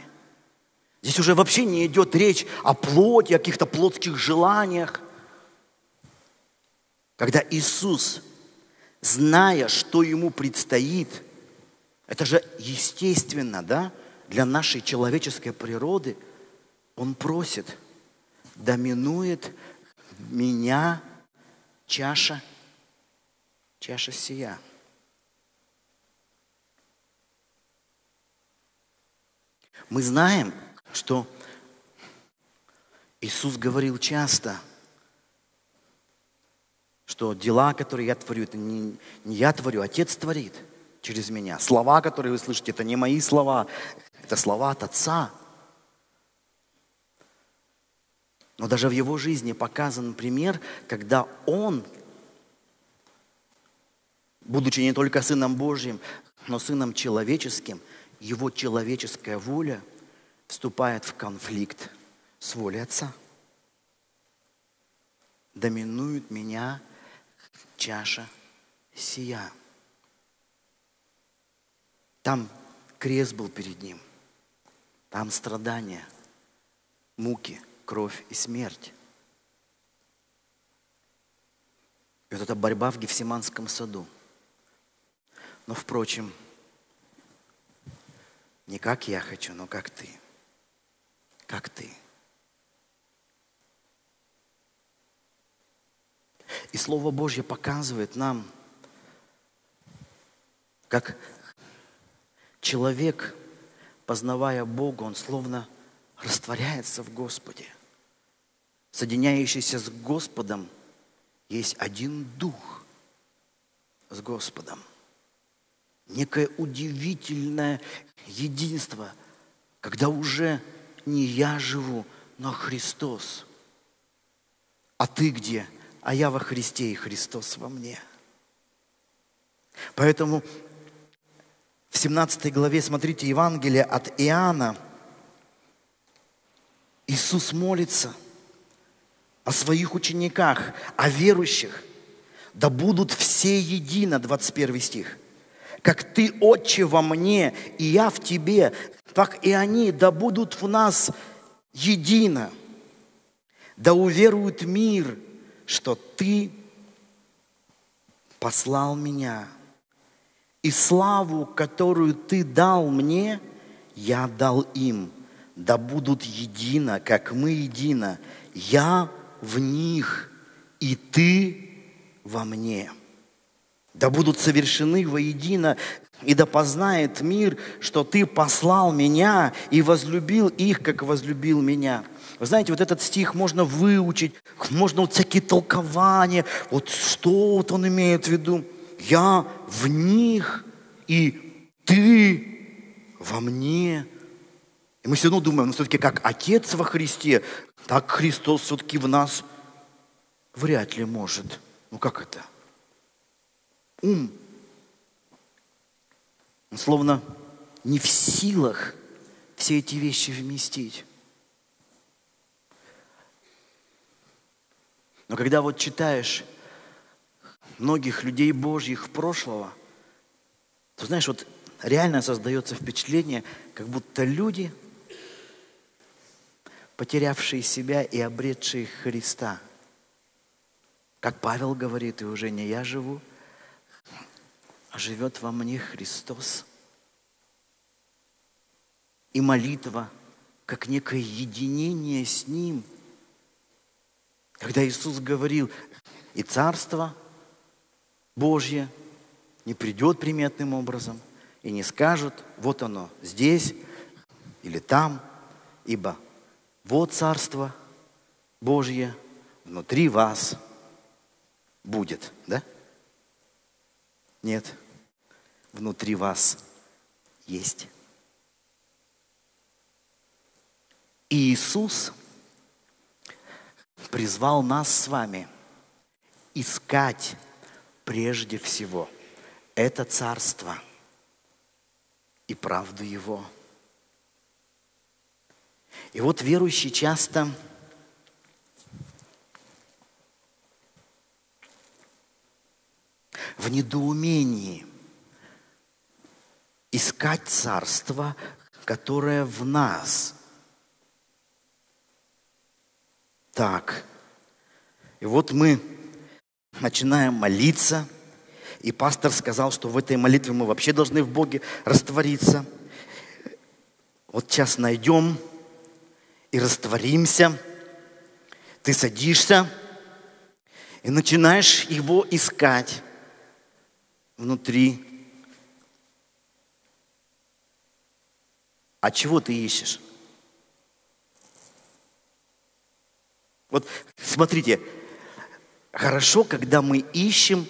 Здесь уже вообще не идет речь о плоти, о каких-то плотских желаниях. Когда Иисус, зная, что ему предстоит, это же естественно, да, для нашей человеческой природы, он просит, доминует меня чаша, чаша сия. Мы знаем, что Иисус говорил часто – что дела, которые я творю, это не, не я творю, Отец творит через меня. Слова, которые вы слышите, это не мои слова, это слова от Отца. Но даже в его жизни показан пример, когда он будучи не только Сыном Божьим, но Сыном человеческим, Его человеческая воля вступает в конфликт с волей Отца. Доминует меня чаша сия. Там крест был перед ним. Там страдания, муки, кровь и смерть. И вот эта борьба в Гефсиманском саду. Но, впрочем, не как я хочу, но как ты. Как ты. И Слово Божье показывает нам, как человек, познавая Бога, он словно растворяется в Господе. Соединяющийся с Господом есть один дух с Господом. Некое удивительное единство, когда уже не я живу, но Христос. А ты где? А я во Христе, и Христос во мне. Поэтому в 17 главе, смотрите, Евангелие от Иоанна. Иисус молится о своих учениках, о верующих. Да будут все едино, 21 стих. Как ты, Отче, во мне, и я в тебе, так и они, да будут в нас едино. Да уверует мир, что ты послал меня – и славу, которую Ты дал мне, я дал им, да будут едино, как мы едино. Я в них, и Ты во мне. Да будут совершены воедино, и да познает мир, что Ты послал меня и возлюбил их, как возлюбил меня. Вы знаете, вот этот стих можно выучить, можно вот всякие толкования, вот что вот он имеет в виду я в них, и ты во мне. И мы все равно думаем, ну все-таки как Отец во Христе, так Христос все-таки в нас вряд ли может. Ну как это? Ум. Он словно не в силах все эти вещи вместить. Но когда вот читаешь многих людей Божьих прошлого, то знаешь, вот реально создается впечатление, как будто люди, потерявшие себя и обретшие Христа. Как Павел говорит, и уже не я живу, а живет во мне Христос. И молитва, как некое единение с Ним. Когда Иисус говорил, и Царство – Божье не придет приметным образом и не скажет, вот оно здесь или там, ибо вот Царство Божье внутри вас будет, да? Нет, внутри вас есть. И Иисус призвал нас с вами искать прежде всего это царство и правду его. И вот верующий часто в недоумении искать царство, которое в нас. Так, и вот мы начинаем молиться, и пастор сказал, что в этой молитве мы вообще должны в Боге раствориться. Вот сейчас найдем и растворимся. Ты садишься и начинаешь его искать внутри. А чего ты ищешь? Вот смотрите, хорошо, когда мы ищем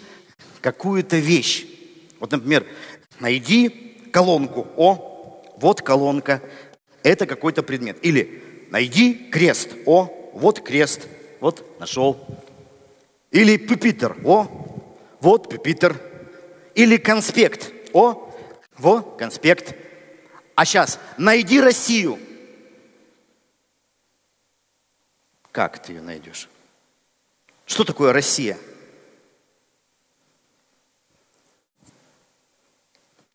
какую-то вещь. Вот, например, найди колонку. О, вот колонка. Это какой-то предмет. Или найди крест. О, вот крест. Вот нашел. Или пюпитер. О, вот пюпитер. или конспект. О, во, конспект. А сейчас, найди Россию. Как ты ее найдешь? Что такое Россия?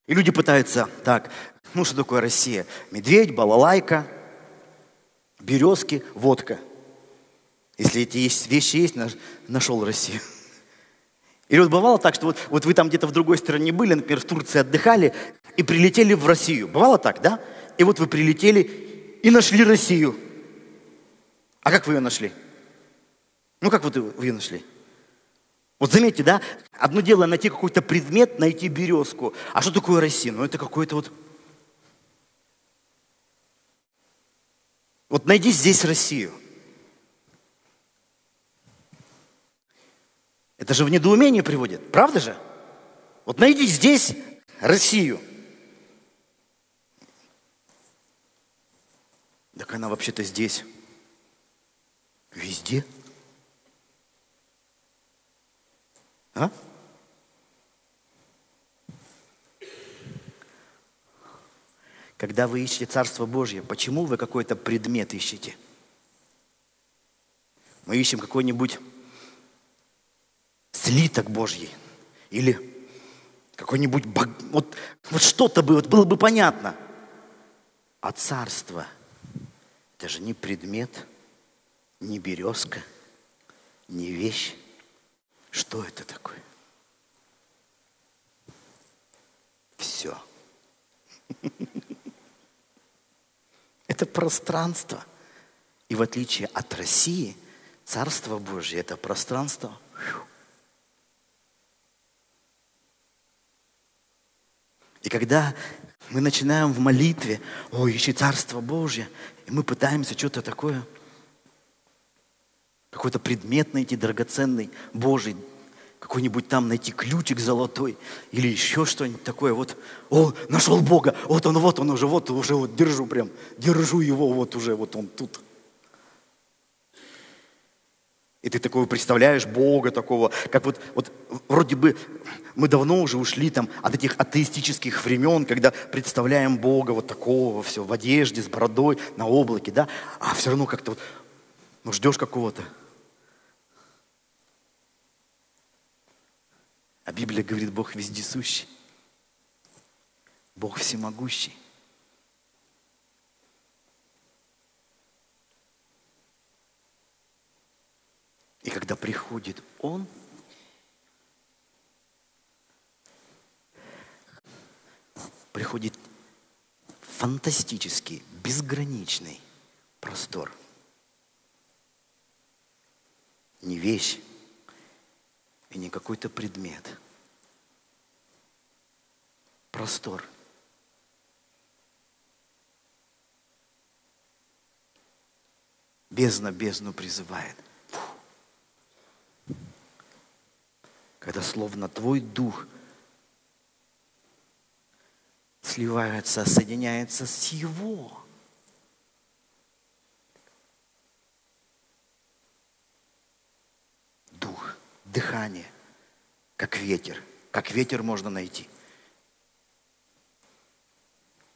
И люди пытаются, так, ну что такое Россия? Медведь, балалайка, березки, водка. Если эти вещи есть, нашел Россию. Или вот бывало так, что вот, вот вы там где-то в другой стране были, например, в Турции отдыхали и прилетели в Россию. Бывало так, да? И вот вы прилетели и нашли Россию. А как вы ее нашли? Ну как вот вы ее нашли? Вот заметьте, да, одно дело найти какой-то предмет, найти березку. А что такое Россия? Ну это какой-то вот... Вот найди здесь Россию. Это же в недоумение приводит, правда же? Вот найди здесь Россию. Так она вообще-то здесь. Везде. А? Когда вы ищете Царство Божье, почему вы какой-то предмет ищете? Мы ищем какой-нибудь слиток Божий или какой-нибудь вот, вот что-то бы, вот было бы понятно. А царство – это же не предмет, не березка, не вещь. Что это такое? Все. Это пространство. И в отличие от России, Царство Божье – это пространство. И когда мы начинаем в молитве, ой, ищи Царство Божье, и мы пытаемся что-то такое – какой-то предмет найти драгоценный, Божий, какой-нибудь там найти ключик золотой или еще что-нибудь такое. Вот, о, нашел Бога, вот он, вот он уже, вот уже вот держу прям, держу его, вот уже, вот он тут. И ты такого представляешь Бога такого, как вот, вот вроде бы мы давно уже ушли там от этих атеистических времен, когда представляем Бога вот такого, все в одежде, с бородой, на облаке, да, а все равно как-то вот, ну ждешь какого-то А Библия говорит, Бог вездесущий. Бог всемогущий. И когда приходит Он, приходит фантастический, безграничный простор. Не вещь, и не какой-то предмет. Простор. Бездна бездну призывает. Когда словно твой дух сливается, соединяется с его. Дыхание, как ветер. Как ветер можно найти.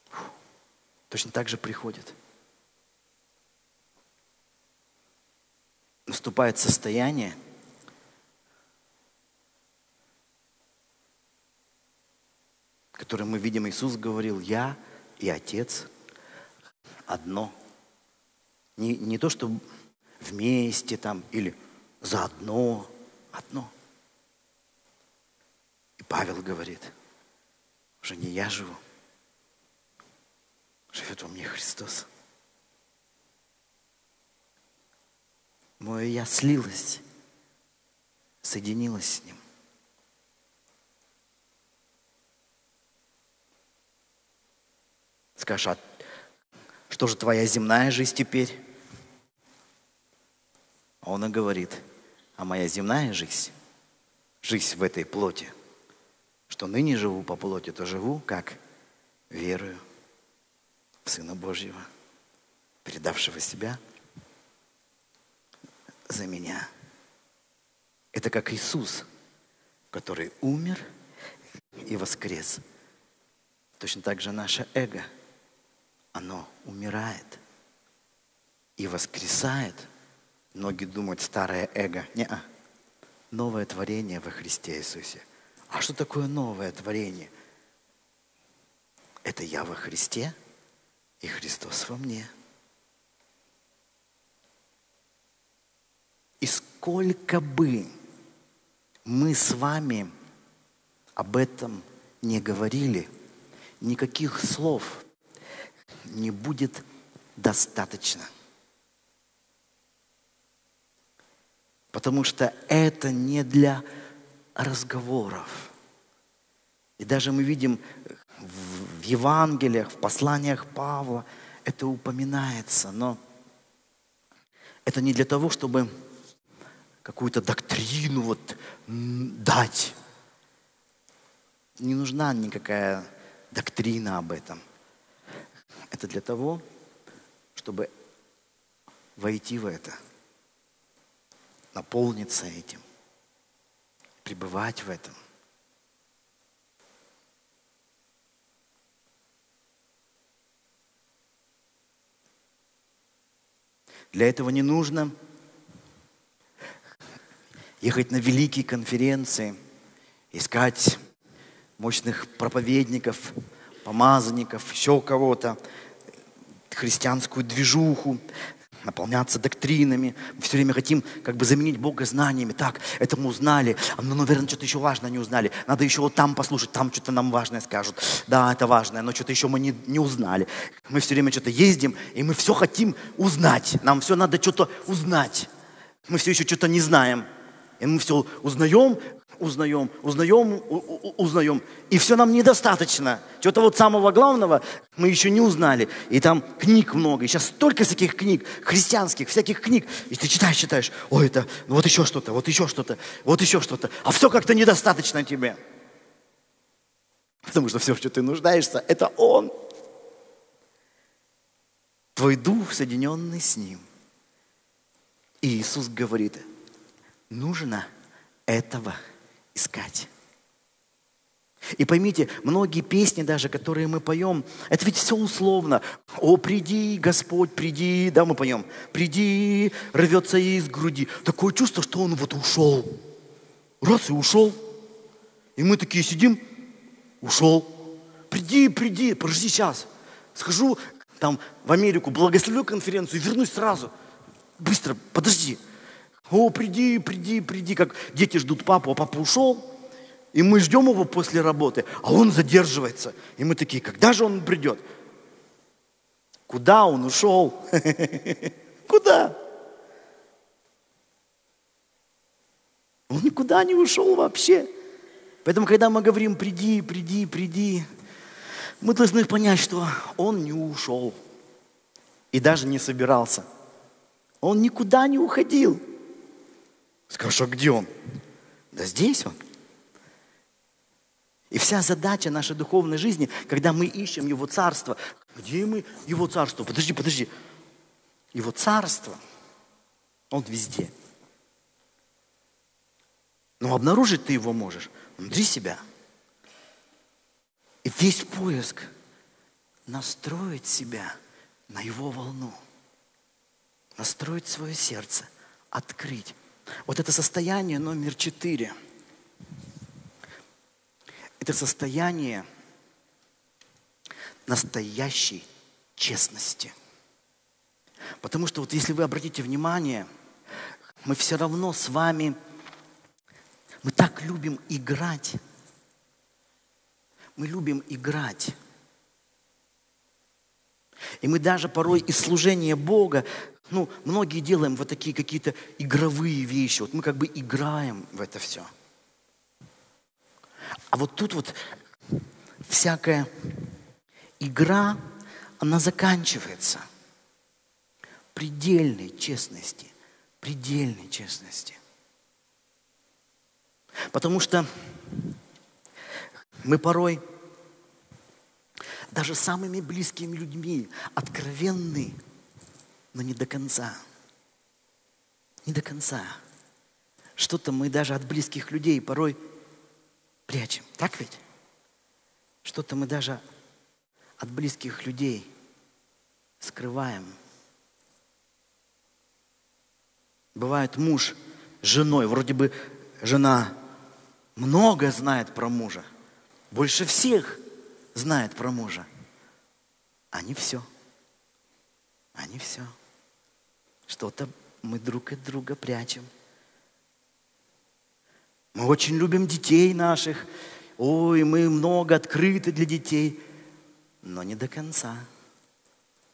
Фу. Точно так же приходит. Наступает состояние, которое мы видим, Иисус говорил, я и Отец одно. Не, не то, что вместе там или заодно, одно. Павел говорит, уже не я живу, живет во мне Христос. Мое я слилось, соединилось с Ним. Скажешь, а что же твоя земная жизнь теперь? А он и говорит – а моя земная жизнь, жизнь в этой плоти, что ныне живу по плоти, то живу как верую в Сына Божьего, передавшего себя за меня. Это как Иисус, который умер и воскрес. Точно так же наше эго, оно умирает и воскресает. Многие думают, старое эго. Не -а. Новое творение во Христе Иисусе. А что такое новое творение? Это я во Христе и Христос во мне. И сколько бы мы с вами об этом не говорили, никаких слов не будет достаточно. Потому что это не для разговоров. И даже мы видим в Евангелиях, в посланиях Павла, это упоминается, но это не для того, чтобы какую-то доктрину вот дать. Не нужна никакая доктрина об этом. Это для того, чтобы войти в это, наполниться этим, пребывать в этом. Для этого не нужно ехать на великие конференции, искать мощных проповедников, помазанников, еще кого-то, христианскую движуху, наполняться доктринами. Мы все время хотим как бы заменить Бога знаниями. Так, это мы узнали, а ну, наверное, что-то еще важное не узнали. Надо еще вот там послушать, там что-то нам важное скажут. Да, это важное, но что-то еще мы не, не узнали. Мы все время что-то ездим, и мы все хотим узнать. Нам все надо что-то узнать. Мы все еще что-то не знаем. И мы все узнаем, узнаем, узнаем, узнаем. И все нам недостаточно. Чего-то вот самого главного мы еще не узнали. И там книг много. И сейчас столько всяких книг, христианских, всяких книг. И ты читаешь, читаешь. Ой, это ну вот еще что-то, вот еще что-то, вот еще что-то. А все как-то недостаточно тебе. Потому что все, что ты нуждаешься, это Он. Твой дух, соединенный с Ним. И Иисус говорит, нужно этого искать. И поймите, многие песни даже, которые мы поем, это ведь все условно. О, приди, Господь, приди, да, мы поем. Приди, рвется из груди. Такое чувство, что он вот ушел. Раз и ушел. И мы такие сидим, ушел. Приди, приди, подожди сейчас. Схожу там в Америку, благословлю конференцию вернусь сразу. Быстро, подожди. О, приди, приди, приди, как дети ждут папу, а папа ушел. И мы ждем его после работы, а он задерживается. И мы такие, когда же он придет? Куда он ушел? Куда? Он никуда не ушел вообще. Поэтому, когда мы говорим, приди, приди, приди, мы должны понять, что он не ушел и даже не собирался. Он никуда не уходил. Скажешь, а где он? Да здесь он. И вся задача нашей духовной жизни, когда мы ищем Его Царство, где мы Его Царство? Подожди, подожди. Его Царство, Он везде. Но обнаружить ты его можешь внутри себя. И весь поиск настроить себя на его волну, настроить свое сердце, открыть вот это состояние номер четыре. Это состояние настоящей честности. Потому что вот если вы обратите внимание, мы все равно с вами, мы так любим играть. Мы любим играть. И мы даже порой из служения Бога ну, многие делаем вот такие какие-то игровые вещи. Вот мы как бы играем в это все. А вот тут вот всякая игра, она заканчивается. Предельной честности. Предельной честности. Потому что мы порой даже самыми близкими людьми откровенны но не до конца. Не до конца. Что-то мы даже от близких людей порой прячем. Так ведь? Что-то мы даже от близких людей скрываем. Бывает муж с женой, вроде бы жена много знает про мужа, больше всех знает про мужа, не все. Не все. Что-то мы друг от друга прячем. Мы очень любим детей наших. Ой, мы много открыты для детей. Но не до конца.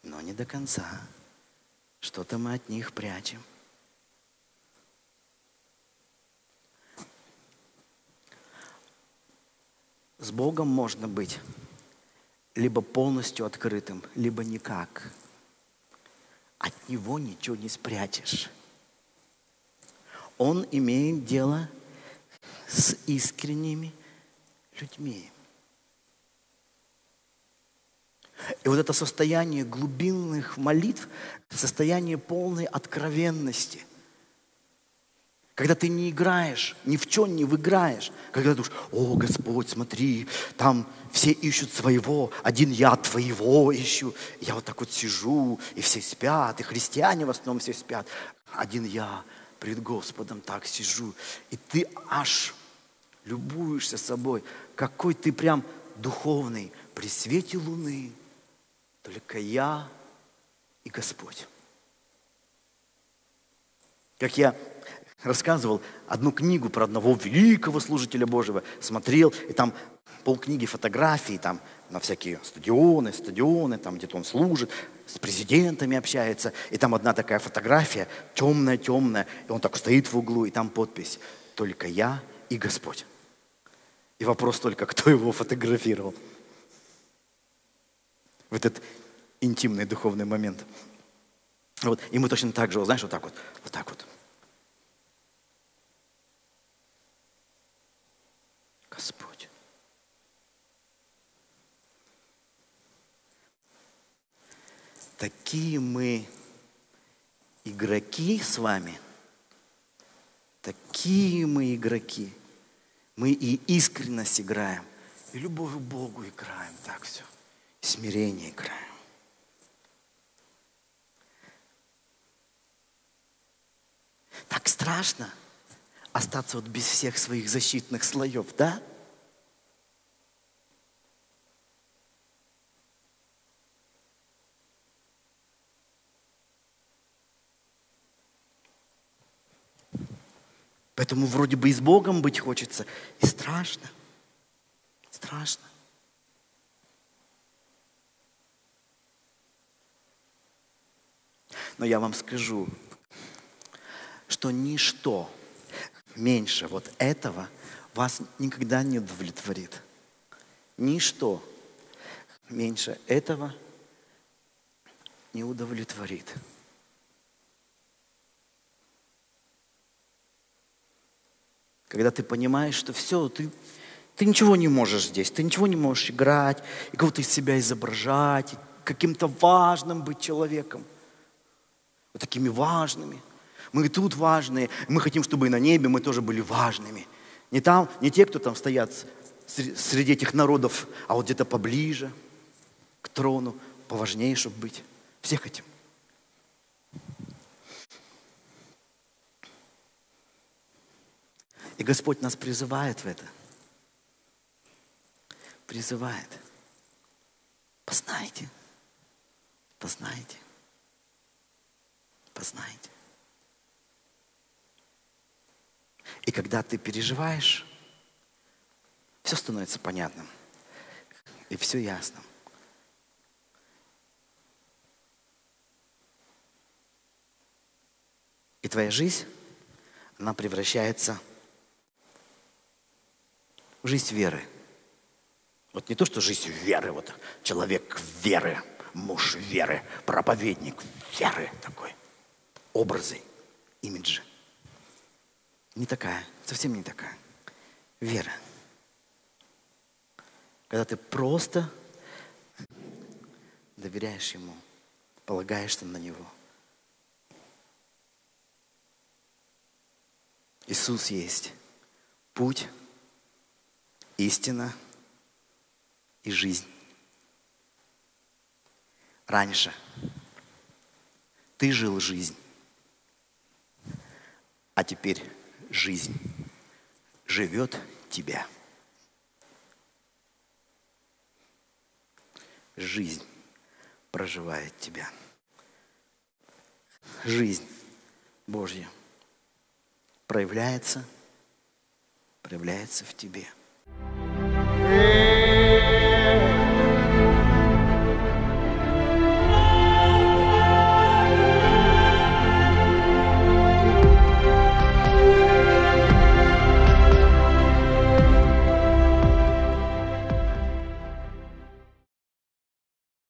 Но не до конца. Что-то мы от них прячем. С Богом можно быть либо полностью открытым, либо никак. От Него ничего не спрячешь. Он имеет дело с искренними людьми. И вот это состояние глубинных молитв, состояние полной откровенности, когда ты не играешь, ни в чем не выиграешь. Когда ты думаешь, о, Господь, смотри, там все ищут своего, один я твоего ищу. Я вот так вот сижу, и все спят, и христиане в основном все спят. Один я пред Господом так сижу. И ты аж любуешься собой, какой ты прям духовный при свете луны. Только я и Господь. Как я рассказывал одну книгу про одного великого служителя Божьего, смотрел, и там полкниги фотографий, там на всякие стадионы, стадионы, там где-то он служит, с президентами общается, и там одна такая фотография, темная-темная, и он так стоит в углу, и там подпись «Только я и Господь». И вопрос только, кто его фотографировал. В этот интимный духовный момент. Вот. И мы точно так же, знаешь, вот так вот, вот так вот. Господь. Такие мы игроки с вами, такие мы игроки. Мы и искренность играем, и любовь к Богу играем, так все, и смирение играем. Так страшно остаться вот без всех своих защитных слоев, да? Поэтому вроде бы и с Богом быть хочется, и страшно. Страшно. Но я вам скажу, что ничто меньше вот этого вас никогда не удовлетворит. Ничто меньше этого не удовлетворит. Когда ты понимаешь, что все, ты, ты ничего не можешь здесь, ты ничего не можешь играть, и кого-то из себя изображать, каким-то важным быть человеком. Вот такими важными. Мы тут важные, мы хотим, чтобы и на небе мы тоже были важными. Не, там, не те, кто там стоят среди этих народов, а вот где-то поближе к трону, поважнее, чтобы быть. Все хотим. И Господь нас призывает в это. Призывает. Познайте. Познайте. Познайте. И когда ты переживаешь, все становится понятным. И все ясно. И твоя жизнь, она превращается жизнь веры. Вот не то, что жизнь веры, вот человек веры, муж веры, проповедник веры такой. Образы, имиджи. Не такая, совсем не такая. Вера. Когда ты просто доверяешь Ему, полагаешься на Него. Иисус есть путь, истина и жизнь. Раньше ты жил жизнь, а теперь жизнь живет тебя. Жизнь проживает тебя. Жизнь Божья проявляется, проявляется в тебе. Hey.